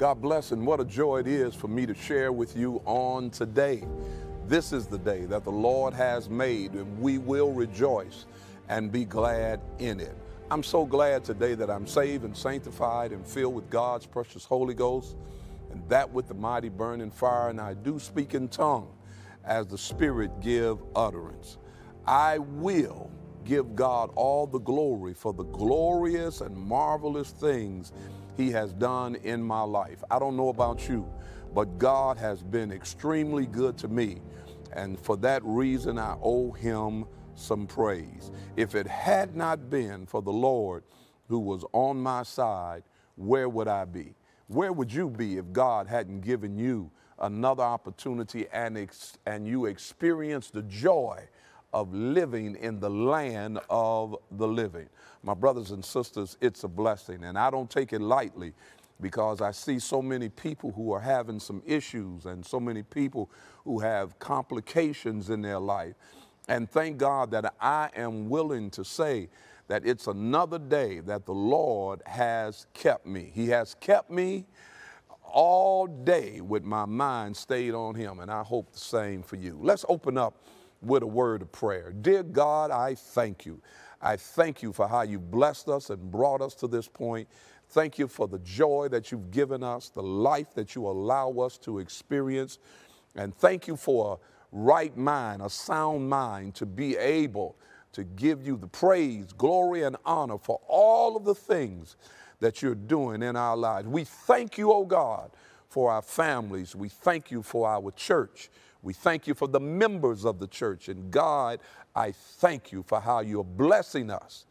God bless, and what a joy it is for me to share with you on today. This is the day that the Lord has made, and we will rejoice and be glad in it. I'm so glad today that I'm saved and sanctified and filled with God's precious Holy Ghost, and that with the mighty burning fire, and I do speak in tongue as the Spirit give utterance. I will give God all the glory for the glorious and marvelous things He has done in my life. I don't know about you, but God has been extremely good to me. And for that reason, I owe Him some praise. If it had not been for the Lord who was on my side, where would I be? Where would you be if God hadn't given you another opportunity and, ex- and you experienced the joy of living in the land of the living. My brothers and sisters, it's a blessing, and I don't take it lightly because I see so many people who are having some issues and so many people who have complications in their life. And thank God that I am willing to say that it's another day that the Lord has kept me. He has kept me all day with my mind stayed on Him, and I hope the same for you. Let's open up with a word of prayer. Dear God, I thank you. I thank you for how you blessed us and brought us to this point. Thank you for the joy that you've given us, the life that you allow us to experience. And thank you for a right mind, a sound mind to be able to give you the praise, glory, and honor for all of the things that you're doing in our lives. We thank you, oh God, for our families. We thank you for our church. We thank you for the members of the church. And God, I thank you for how you're blessing us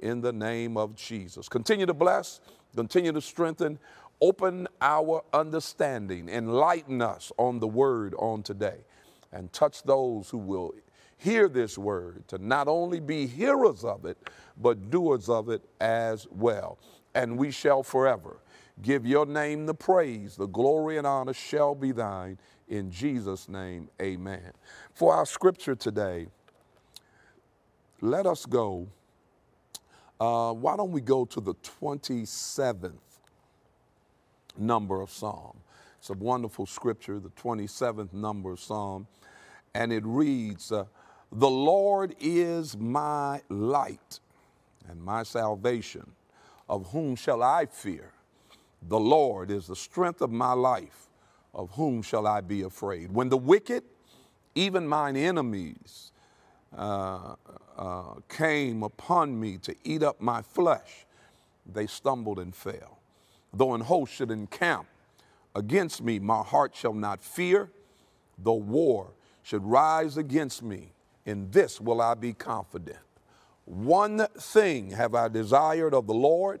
in the name of Jesus. Continue to bless, continue to strengthen, open our understanding, enlighten us on the word on today, and touch those who will hear this word to not only be hearers of it, but doers of it as well. And we shall forever give your name the praise, the glory and honor shall be thine in Jesus' name, amen. For our scripture today, let us go. Uh, why don't we go to the 27th number of Psalm? It's a wonderful scripture, the 27th number of Psalm, and it reads, uh, The Lord is my light and my salvation. Of whom shall I fear? The Lord is the strength of my life of whom shall I be afraid? When the wicked, even mine enemies, uh, uh, came upon me to eat up my flesh, they stumbled and fell. Though an host should encamp against me, my heart shall not fear. Though war should rise against me, in this will I be confident. One thing have I desired of the Lord,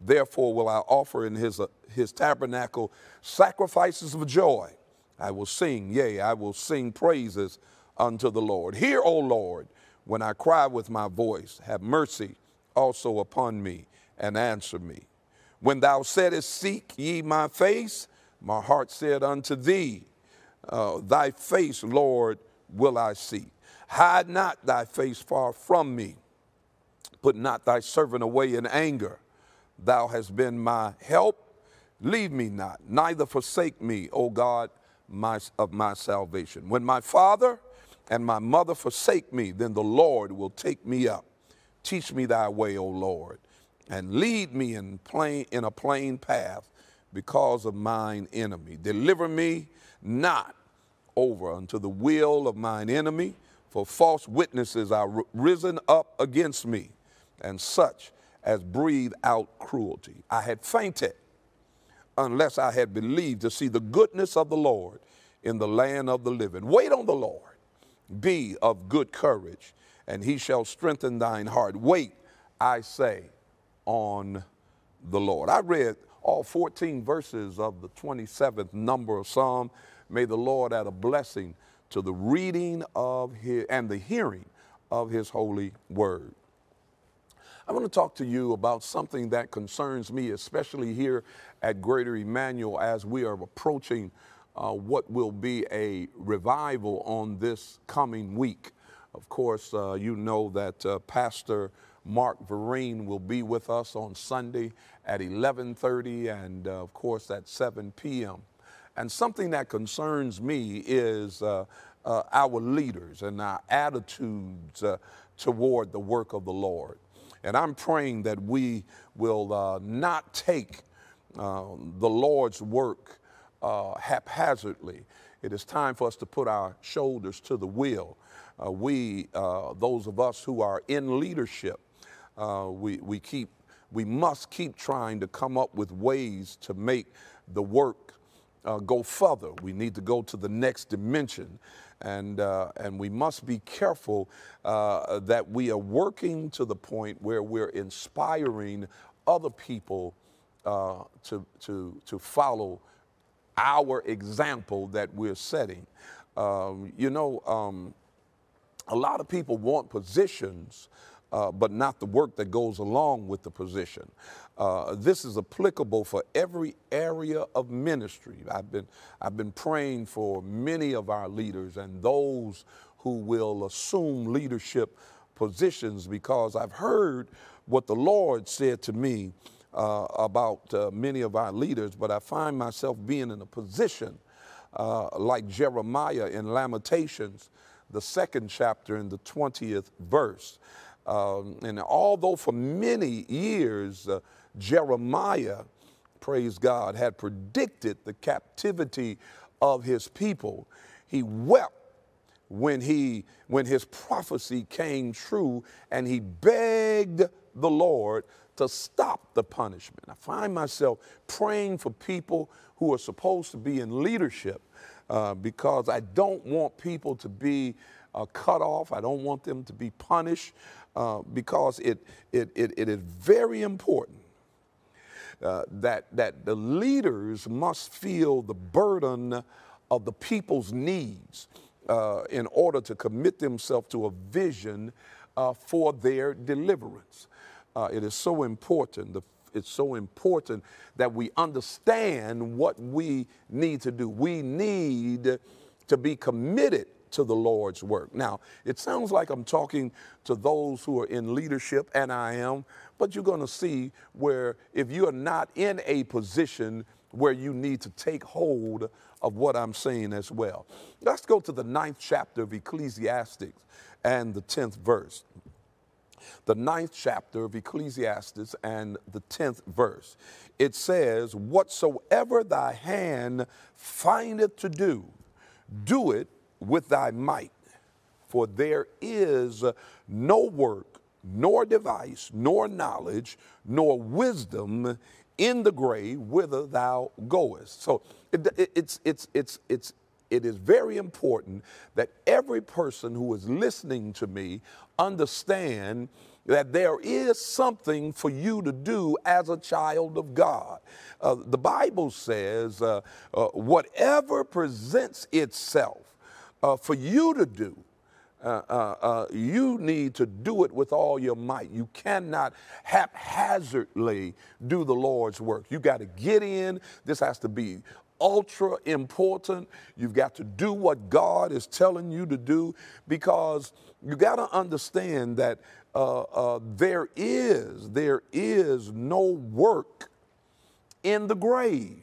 Therefore will I offer in his, uh, his tabernacle sacrifices of joy. I will sing, yea, I will sing praises unto the Lord. Hear, O Lord, when I cry with my voice, have mercy also upon me and answer me. When thou saidest, Seek ye my face, my heart said unto thee, uh, Thy face, Lord, will I seek. Hide not thy face far from me. Put not thy servant away in anger. Thou hast been my help. Leave me not, neither forsake me, O God my, of my salvation. When my father and my mother forsake me, then the Lord will take me up. Teach me thy way, O Lord, and lead me in, plain, in a plain path because of mine enemy. Deliver me not over unto the will of mine enemy, for false witnesses are risen up against me, and such as breathe out cruelty. I had fainted unless I had believed to see the goodness of the Lord in the land of the living. Wait on the Lord. Be of good courage, and he shall strengthen thine heart. Wait, I say, on the Lord. I read all 14 verses of the 27th number of Psalm. May the Lord add a blessing to the reading of his and the hearing of his holy word. I want to talk to you about something that concerns me, especially here at Greater Emmanuel as we are approaching uh, what will be a revival on this coming week. Of course, uh, you know that uh, Pastor Mark Vereen will be with us on Sunday at 11:30, and uh, of course at 7 p.m. And something that concerns me is uh, uh, our leaders and our attitudes toward the work of the Lord. And I'm praying that we will uh, not take uh, the Lord's work uh, haphazardly. It is time for us to put our shoulders to the wheel. Uh, we, uh, those of us who are in leadership, uh, we, we, keep, we must keep trying to come up with ways to make the work go further. We need to go to the next dimension and, uh, and we must be careful uh, that we are working to the point where we're inspiring other people uh, to, to, to follow our example that we're setting. Um, you know, um, a lot of people want positions, uh, but not the work that goes along with the position. Uh, this is applicable for every area of ministry. I've been, I've been praying for many of our leaders and those who will assume leadership positions because I've heard what the Lord said to me uh, about uh, many of our leaders, but I find myself being in a position uh, like Jeremiah in Lamentations, the second chapter in the 20th verse. Um, and although for many years, uh, Jeremiah, praise God, had predicted the captivity of his people. He wept when he when his prophecy came true and he begged the Lord to stop the punishment. I find myself praying for people who are supposed to be in leadership uh, because I don't want people to be uh, cut off. I don't want them to be punished uh, because it, it, it, it is very important uh, that, that the leaders must feel the burden of the people's needs uh, in order to commit themselves to a vision uh, for their deliverance. Uh, it is so important. The, it's so important that we understand what we need to do. We need to be committed to the Lord's work. Now, it sounds like I'm talking to those who are in leadership, and I am, but you're going to see where if you are not in a position where you need to take hold of what I'm saying as well. Let's go to the ninth chapter of Ecclesiastes and the 10th verse. The ninth chapter of Ecclesiastes and the 10th verse. It says, Whatsoever thy hand findeth to do, do it with thy might. For there is no work, nor device, nor knowledge, nor wisdom in the grave whither thou goest. So it, it, it's, it's, it's, it's, it is very important that every person who is listening to me understand that there is something for you to do as a child of God. Uh, the Bible says, uh, uh, whatever presents itself uh, for you to do, uh, uh, uh, you need to do it with all your might. You cannot haphazardly do the Lord's work. You got to get in. This has to be ultra important. You've got to do what God is telling you to do because you got to understand that uh, uh, there is there is no work in the grave.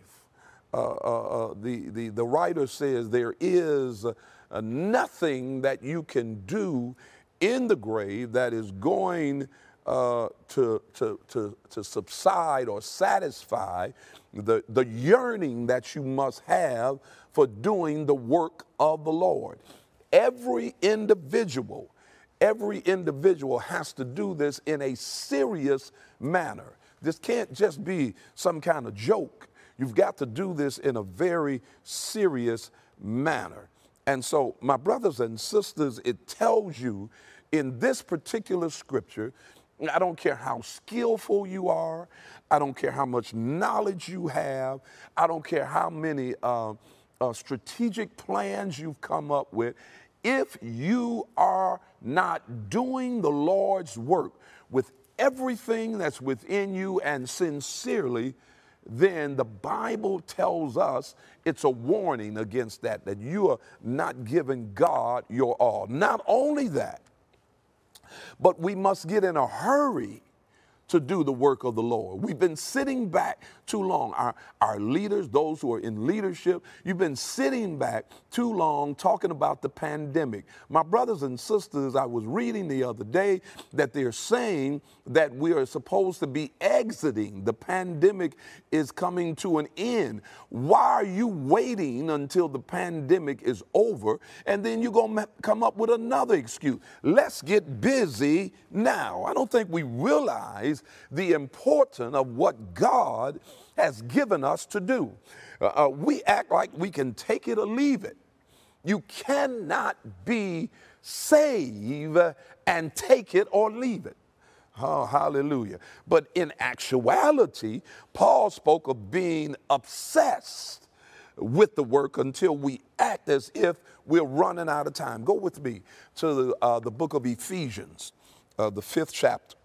The, the, the writer says there is uh, nothing that you can do in the grave that is going uh, to, to, to, to subside or satisfy the, the yearning that you must have for doing the work of the Lord. Every individual, every individual has to do this in a serious manner. This can't just be some kind of joke. You've got to do this in a very serious manner. And so, my brothers and sisters, it tells you in this particular scripture I don't care how skillful you are. I don't care how much knowledge you have. I don't care how many uh, uh, strategic plans you've come up with. If you are not doing the Lord's work with everything that's within you and sincerely, then the Bible tells us it's a warning against that, that you are not giving God your all. Not only that, but we must get in a hurry to do the work of the Lord. We've been sitting back too long. Our, our leaders, those who are in leadership, you've been sitting back too long talking about the pandemic. My brothers and sisters, I was reading the other day that they're saying that we are supposed to be exiting. The pandemic is coming to an end. Why are you waiting until the pandemic is over and then you're going to come up with another excuse? Let's get busy now. I don't think we realize the importance of what God has given us to do. Uh, uh, we act like we can take it or leave it. You cannot be saved and take it or leave it. Oh, hallelujah. But in actuality, Paul spoke of being obsessed with the work until we act as if we're running out of time. Go with me to the, uh, the book of Ephesians, uh, the fifth chapter,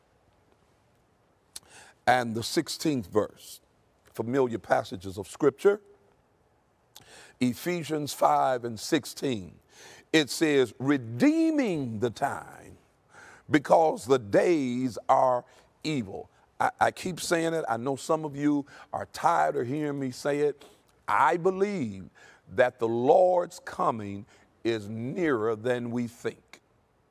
and the 16th verse familiar passages of Scripture. Ephesians 5 and 16. It says, redeeming the time because the days are evil. I, I, keep saying it. I know some of you are tired of hearing me say it. I believe that the Lord's coming is nearer than we think.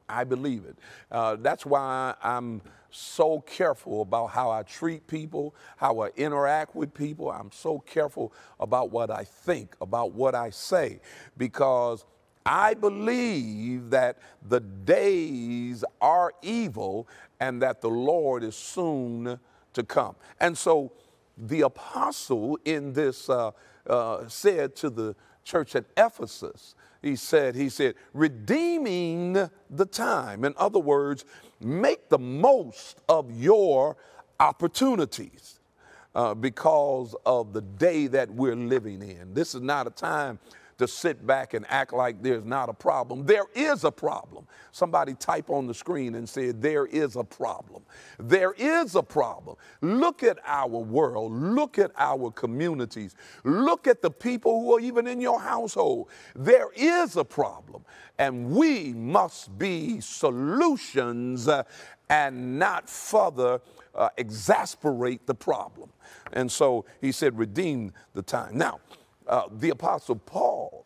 I believe it. Uh, that's why I'm so careful about how I treat people, how I interact with people. I'm so careful about what I think, about what I say, because I believe that the days are evil and that the Lord is soon to come. And so the apostle in this uh, uh, said to the church at Ephesus, he said, he said, redeeming the time. In other words, make the most of your opportunities uh, because of the day that we're living in. This is not a time to sit back and act like there's not a problem. There is a problem. Somebody type on the screen and say, There is a problem. There is a problem. Look at our world. Look at our communities. Look at the people who are even in your household. There is a problem. And we must be solutions uh, and not further uh, exasperate the problem. And so he said, Redeem the time. Now, uh, the Apostle Paul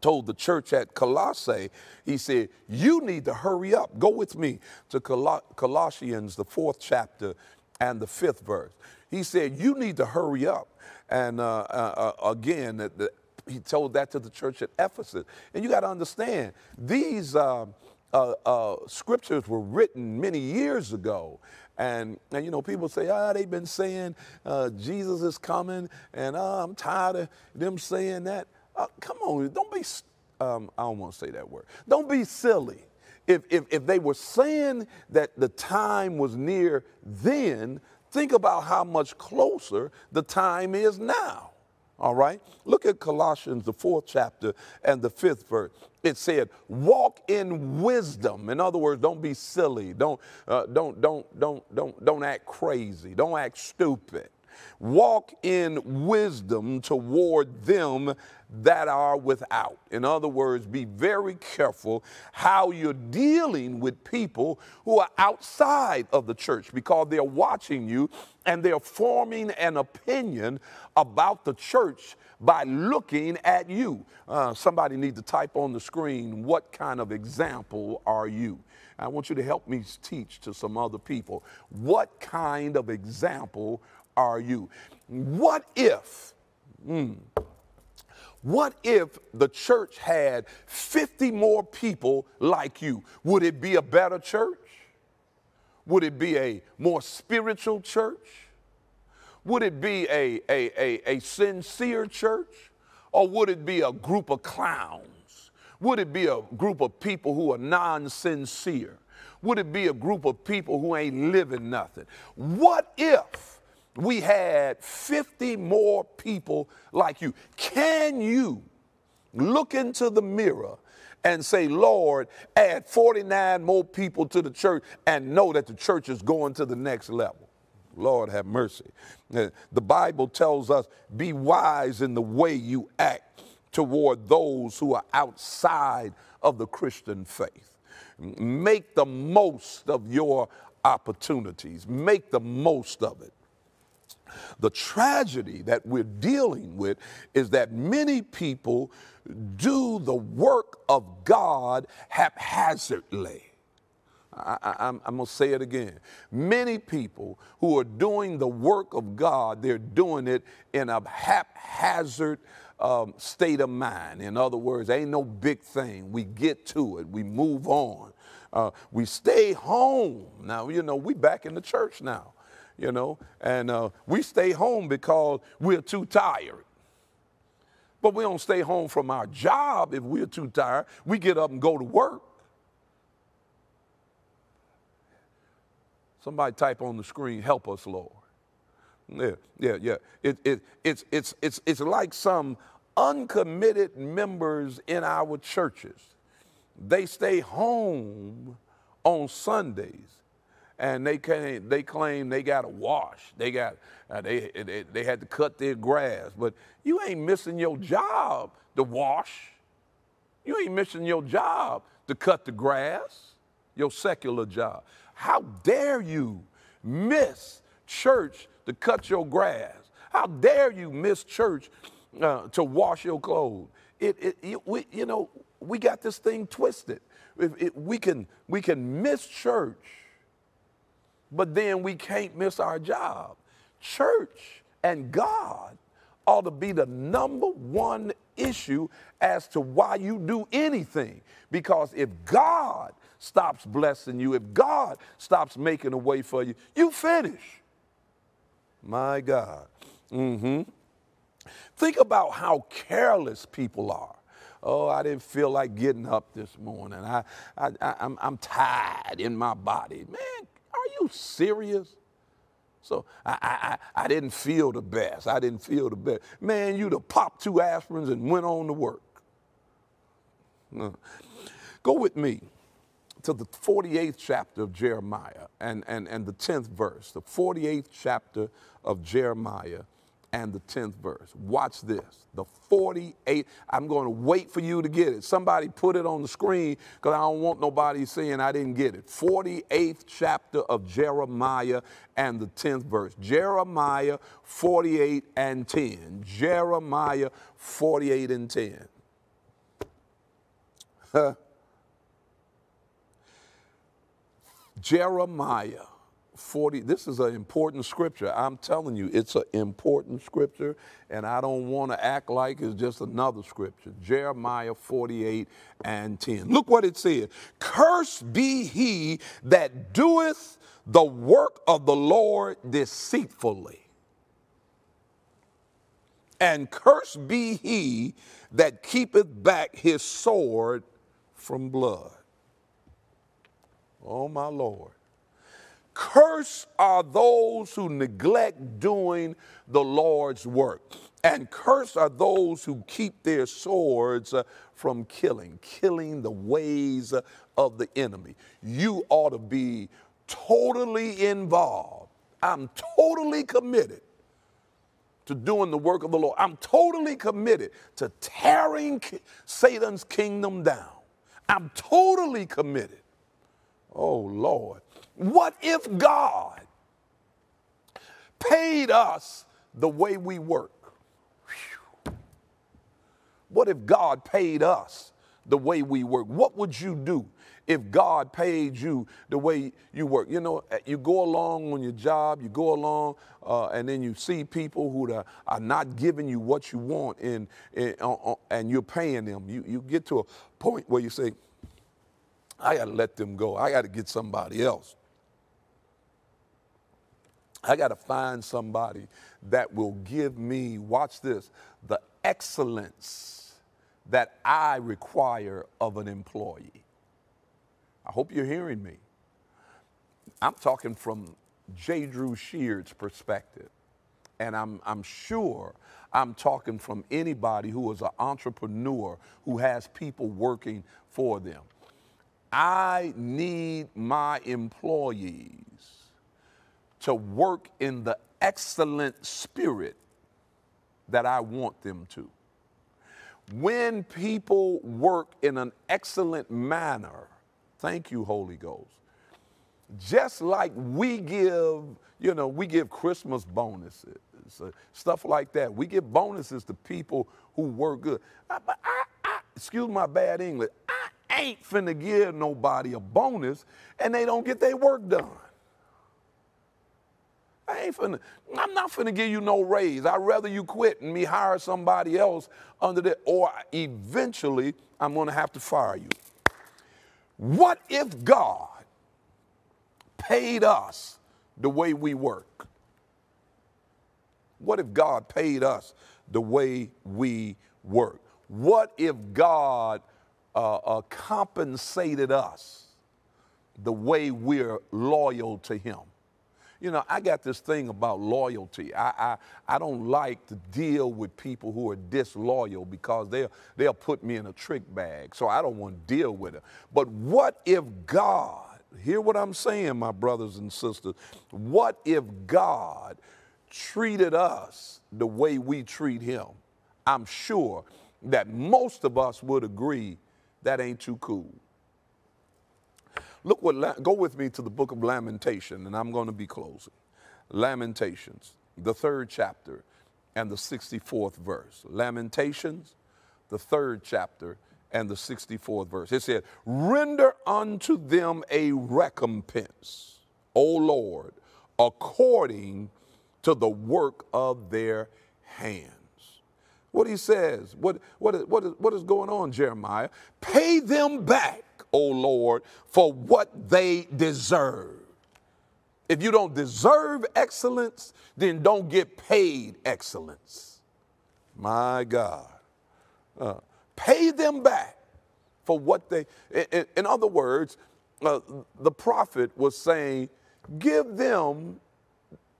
told the church at Colossae, he said, You need to hurry up. Go with me to Col- Colossians, the fourth chapter and the fifth verse. He said, You need to hurry up. And uh, uh, uh again, the, he told that to the church at Ephesus. And you got to understand, these uh, uh, scriptures were written many years ago. And, and, you know, people say, ah, they've been saying uh, Jesus is coming, and uh, I'm tired of them saying that. Uh, come on, don't be, um, I don't want to say that word. Don't be silly. If, if, if they were saying that the time was near then, think about how much closer the time is now. All right? Look at Colossians, the fourth chapter and the fifth verse. It said, walk in wisdom. In other words, don't be silly. Don't, uh, don't, don't, don't, don't, don't act crazy. Don't act stupid. Walk in wisdom toward them that are without. In other words, be very careful how you're dealing with people who are outside of the church because they're watching you and they're forming an opinion about the church by looking at you. Uh, somebody needs to type on the screen, what kind of example are you? I want you to help me teach to some other people. What kind of example are you? What if, mm, what if the church had 50 more people like you? Would it be a better church? Would it be a more spiritual church? Would it be a, a, a, a sincere church? Or would it be a group of clowns? Would it be a group of people who are non sincere? Would it be a group of people who ain't living nothing? What if we had 50 more people like you? Can you look into the mirror and say, Lord, add 49 more people to the church and know that the church is going to the next level? Lord have mercy. Uh, the Bible tells us, be wise in the way you act toward those who are outside of the Christian faith. Make the most of your opportunities, make the most of it. The tragedy that we're dealing with is that many people do the work of God haphazardly. I, am going to say it again. Many people who are doing the work of God, they're doing it in a haphazard um, state of mind. In other words, ain't no big thing. We get to it, we move on. Uh, we stay home. Now, you know, we back in the church now, you know, and uh, we stay home because we're too tired. But we don't stay home from our job if we're too tired. We get up and go to work. Somebody type on the screen, help us, Lord. Yeah, yeah, yeah. It, it, it's, it's, it's, it's like some uncommitted members in our churches. They stay home on Sundays and they claim they claim they got to wash. They got uh, they, they they had to cut their grass, but you ain't missing your job to wash. You ain't missing your job to cut the grass. Your secular job. How dare you miss church to cut your grass? How dare you miss church uh, to wash your clothes? It, it, it, we, you know, we got this thing twisted. It, we, can, we can miss church, but then we can't miss our job. Church and God ought to be the number one issue as to why you do anything. Because if God stops blessing you, if God stops making a way for you, you finish. My God. Mm-hmm. Think about how careless people are. Oh, I didn't feel like getting up this morning. I, I, I, I'm, I'm tired in my body. Man, you serious? So I, I, I didn't feel the best. I didn't feel the best. Man, you'd have popped two aspirins and went on to work. Go with me to the 48th chapter of Jeremiah and, and, and the 10th verse, the 48th chapter of Jeremiah and the 10th verse. Watch this. The 48, I'm going to wait for you to get it. Somebody put it on the screen because I don't want nobody saying I didn't get it. 48th chapter of Jeremiah and the 10th verse. Jeremiah 48 and 10. Jeremiah 48 and 10. Jeremiah 40, this is an important scripture. I'm telling you, it's an important scripture, and I don't want to act like it's just another scripture. Jeremiah 48 and 10. Look what it says Cursed be he that doeth the work of the Lord deceitfully, and cursed be he that keepeth back his sword from blood. Oh, my Lord. Curse are those who neglect doing the Lord's work. And cursed are those who keep their swords uh, from killing, killing the ways uh, of the enemy. You ought to be totally involved. I'm totally committed to doing the work of the Lord. I'm totally committed to tearing Satan's kingdom down. I'm totally committed. Oh, Lord. What if God paid us the way we work? Whew. What if God paid us the way we work? What would you do if God paid you the way you work? You know, eh, you go along on your job, you go along, uh, and then you see people who are, are not giving you what you want, and, and, and you're paying them. You, you get to a point where you say, I got to let them go. I got to get somebody else. I got to find somebody that will give me, watch this, the excellence that I require of an employee. I hope you're hearing me. I'm talking from J. Drew Sheard's perspective. And I'm, I'm sure I'm talking from anybody who is an entrepreneur who has people working for them. I need my employees to work in the excellent spirit that I want them to. When people work in an excellent manner, thank you, Holy Ghost, just like we give, you know, we give Christmas bonuses, uh, stuff like that. We give bonuses to people who work good. I, I, I, excuse my bad English. I ain't finna give nobody a bonus and they don't get their work done. I ain't finna, I'm not finna give you no raise. I'd rather you quit and me hire somebody else under that, or eventually I'm gonna have to fire you. What if God paid us the way we work? What if God paid us the way we work? What if God uh, uh, compensated us the way we're loyal to Him? You know, I got this thing about loyalty. I, I, I don't like to deal with people who are disloyal because they'll, they'll put me in a trick bag. So I don't want to deal with it. But what if God, hear what I'm saying, my brothers and sisters, what if God treated us the way we treat Him? I'm sure that most of us would agree that ain't too cool. Look what, go with me to the book of Lamentation, and I'm going to be closing. Lamentations, the third chapter, and the 64th verse. Lamentations, the third chapter, and the 64th verse. It said, Render unto them a recompense, O Lord, according to the work of their hands. What he says, what, what, is, what, is, what is going on, Jeremiah? Pay them back O Lord, for what they deserve. If you don't deserve excellence, then don't get paid excellence. My God. Uh, pay them back for what they, in, in other words, uh, the prophet was saying, give them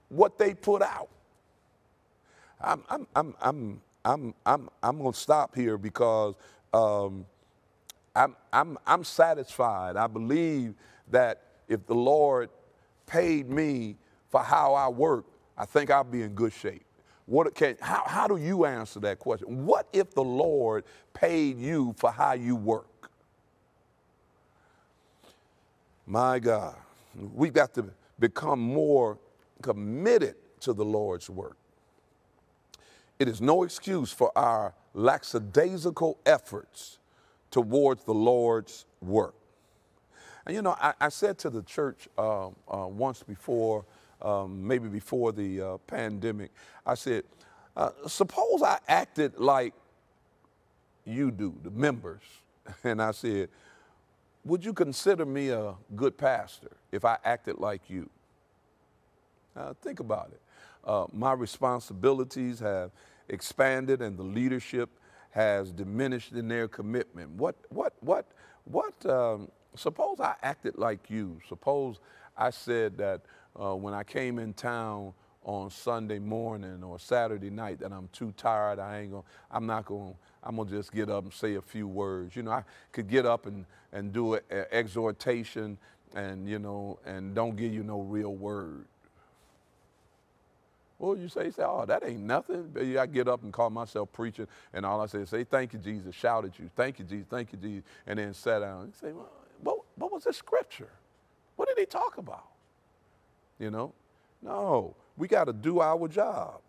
what they put out. I'm, I'm, I'm, I'm, I'm, I'm, I'm going to stop here because um, I'm, I'm, I'm satisfied. I believe that if the Lord paid me for how I work, I think I'll be in good shape. What can, how, how do you answer that question? What if the Lord paid you for how you work? My God, we've got to become more committed to the Lord's work. It is no excuse for our lackadaisical efforts towards the Lord's work. And you know, I, I said to the church uh, uh, once before, um, maybe before the uh, pandemic, I said, uh, suppose I acted like you do, the members. And I said, would you consider me a good pastor if I acted like you? think about it. Uh, my responsibilities have expanded and the leadership has diminished in their commitment. What, what, what, what, um, suppose I acted like you. Suppose I said that uh, when I came in town on Sunday morning or Saturday night that I'm too tired, I ain't gonna, I'm not gonna, I'm gonna just get up and say a few words. You know, I could get up and, and do an exhortation and, you know, and don't give you no real word. What you say? You say, oh, that ain't nothing. I get up and call myself preaching, and all I say is, say, thank you, Jesus, shout at you, thank you, Jesus, thank you, Jesus, and then sit down. You say, well, what, what was the scripture? What did he talk about? You know? No, we got to do our job.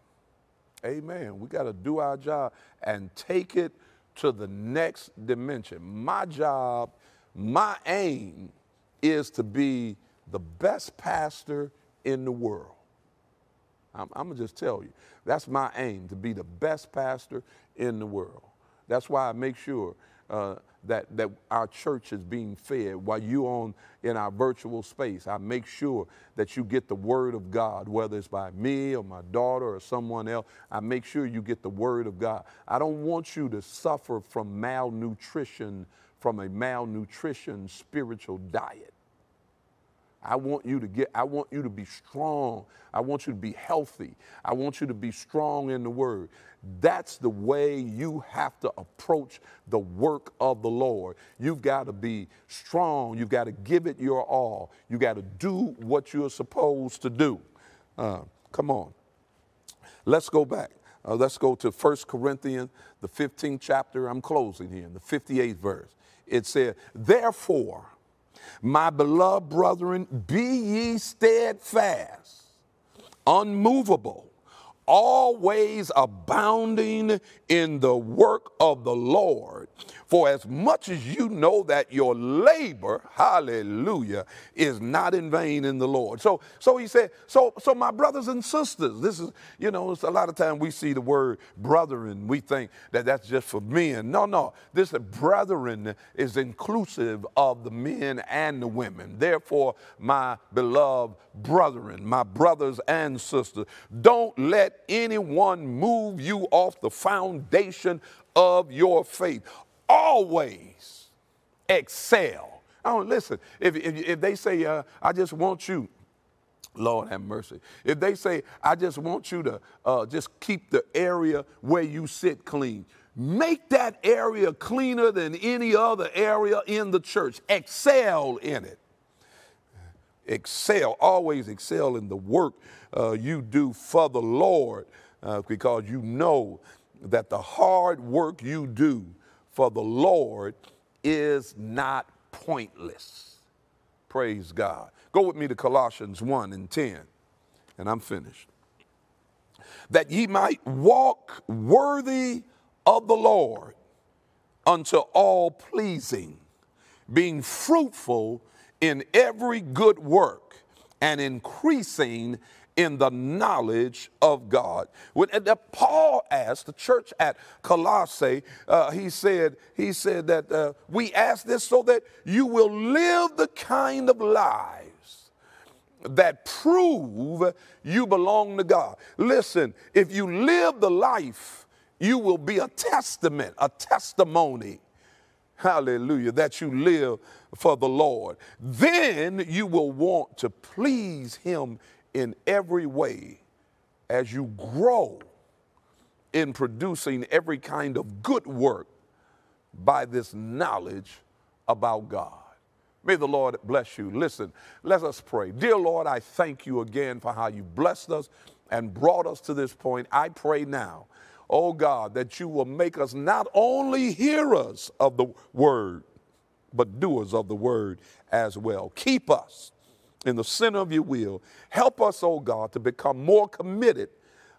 Amen. We got to do our job and take it to the next dimension. My job, my aim is to be the best pastor in the world. I'm, I'm going to just tell you. That's my aim, to be the best pastor in the world. That's why I make sure uh, that, that our church is being fed while you on in our virtual space. I make sure that you get the word of God, whether it's by me or my daughter or someone else. I make sure you get the word of God. I don't want you to suffer from malnutrition, from a malnutrition spiritual diet. I want you to get, I want you to be strong. I want you to be healthy. I want you to be strong in the word. That's the way you have to approach the work of the Lord. You've got to be strong. You've got to give it your all. You got to do what you're supposed to do. Uh, come on. Let's go back. Uh, let's go to 1 Corinthians, the 15th chapter. I'm closing here, in the 58th verse. It said, Therefore, my beloved brethren, be ye steadfast, unmovable always abounding in the work of the Lord. For as much as you know that your labor, hallelujah, is not in vain in the Lord. So, so he said, so, so my brothers and sisters, this is, you know, it's a lot of time we see the word brethren, we think that that's just for men. No, no, this brethren is inclusive of the men and the women. Therefore, my beloved brethren, my brothers and sisters, don't let anyone move you off the foundation of your faith. Always excel. Oh, listen, if, if, if they say, uh, I just want you, Lord have mercy. If they say, I just want you to uh, just keep the area where you sit clean, make that area cleaner than any other area in the church. Excel in it excel, always excel in the work uh, you do for the Lord uh, because you know that the hard work you do for the Lord is not pointless. Praise God. Go with me to Colossians 1 and 10, and I'm finished. That ye might walk worthy of the Lord unto all pleasing, being fruitful in every good work and increasing in the knowledge of God. When Paul asked the church at Colossae, uh, he said, he said that uh, we ask this so that you will live the kind of lives that prove you belong to God. Listen, if you live the life, you will be a testament, a testimony hallelujah, that you live for the Lord. Then you will want to please Him in every way as you grow in producing every kind of good work by this knowledge about God. May the Lord bless you. Listen, let us pray. Dear Lord, I thank you again for how you blessed us and brought us to this point. I pray now oh God, that you will make us not only hearers of the word, but doers of the word as well. Keep us in the center of your will. Help us, oh God, to become more committed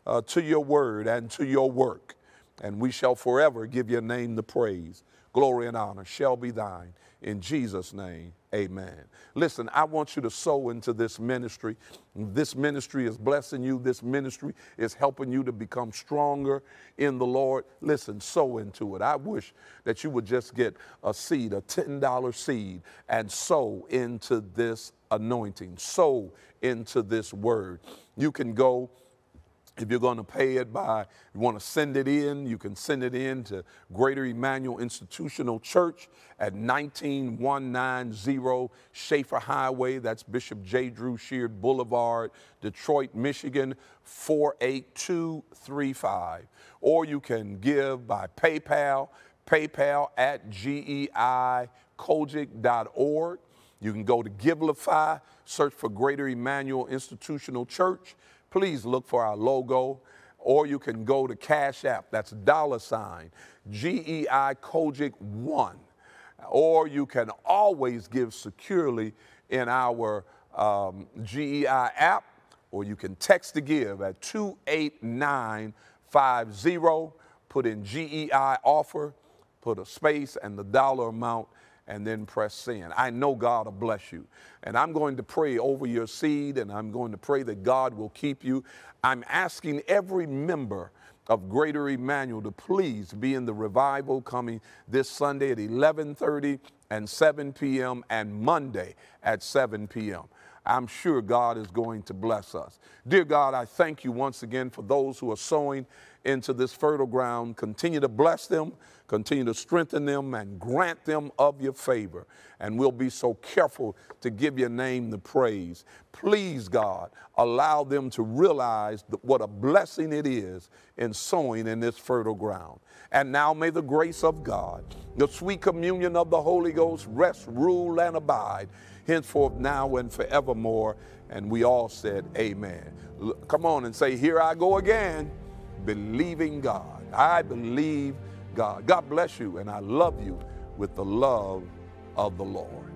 uh, to your word and to your work. And we shall forever give your name the praise. Glory and honor shall be thine. In Jesus' name, amen. Listen, I want you to sow into this ministry. This ministry is blessing you. This ministry is helping you to become stronger in the Lord. Listen, sow into it. I wish that you would just get a seed, a $10 seed, and sow into this anointing, sow into this word. You can go if you're going to pay it by, you want to send it in, you can send it in to Greater Emmanuel Institutional Church at 19190 Schaefer Highway. That's Bishop J. Drew Sheard Boulevard, Detroit, Michigan, 48235. Or you can give by PayPal, PayPal at geicogic.org. You can go to Givelify, search for Greater Emmanuel Institutional Church please look for our logo, or you can go to Cash App, that's dollar sign, GEI COGIC 1. Or you can always give securely in our um, GEI app, or you can text to give at 28950. Put in GEI offer, put a space and the dollar amount, and then press send. I know God will bless you. And I'm going to pray over your seed and I'm going to pray that God will keep you. I'm asking every member of Greater Emmanuel to please be in the revival coming this Sunday at 11:30 and 7 p.m. and Monday at 7 p.m. I'm sure God is going to bless us. Dear God, I thank you once again for those who are sowing into this fertile ground. Continue to bless them, continue to strengthen them, and grant them of your favor. And we'll be so careful to give your name the praise. Please, God, allow them to realize what a blessing it is in sowing in this fertile ground. And now may the grace of God, the sweet communion of the Holy Ghost rest, rule, and abide henceforth, now, and forevermore. And we all said, Amen. Come on and say, Here I go again believing God. I believe God. God bless you, and I love you with the love of the Lord.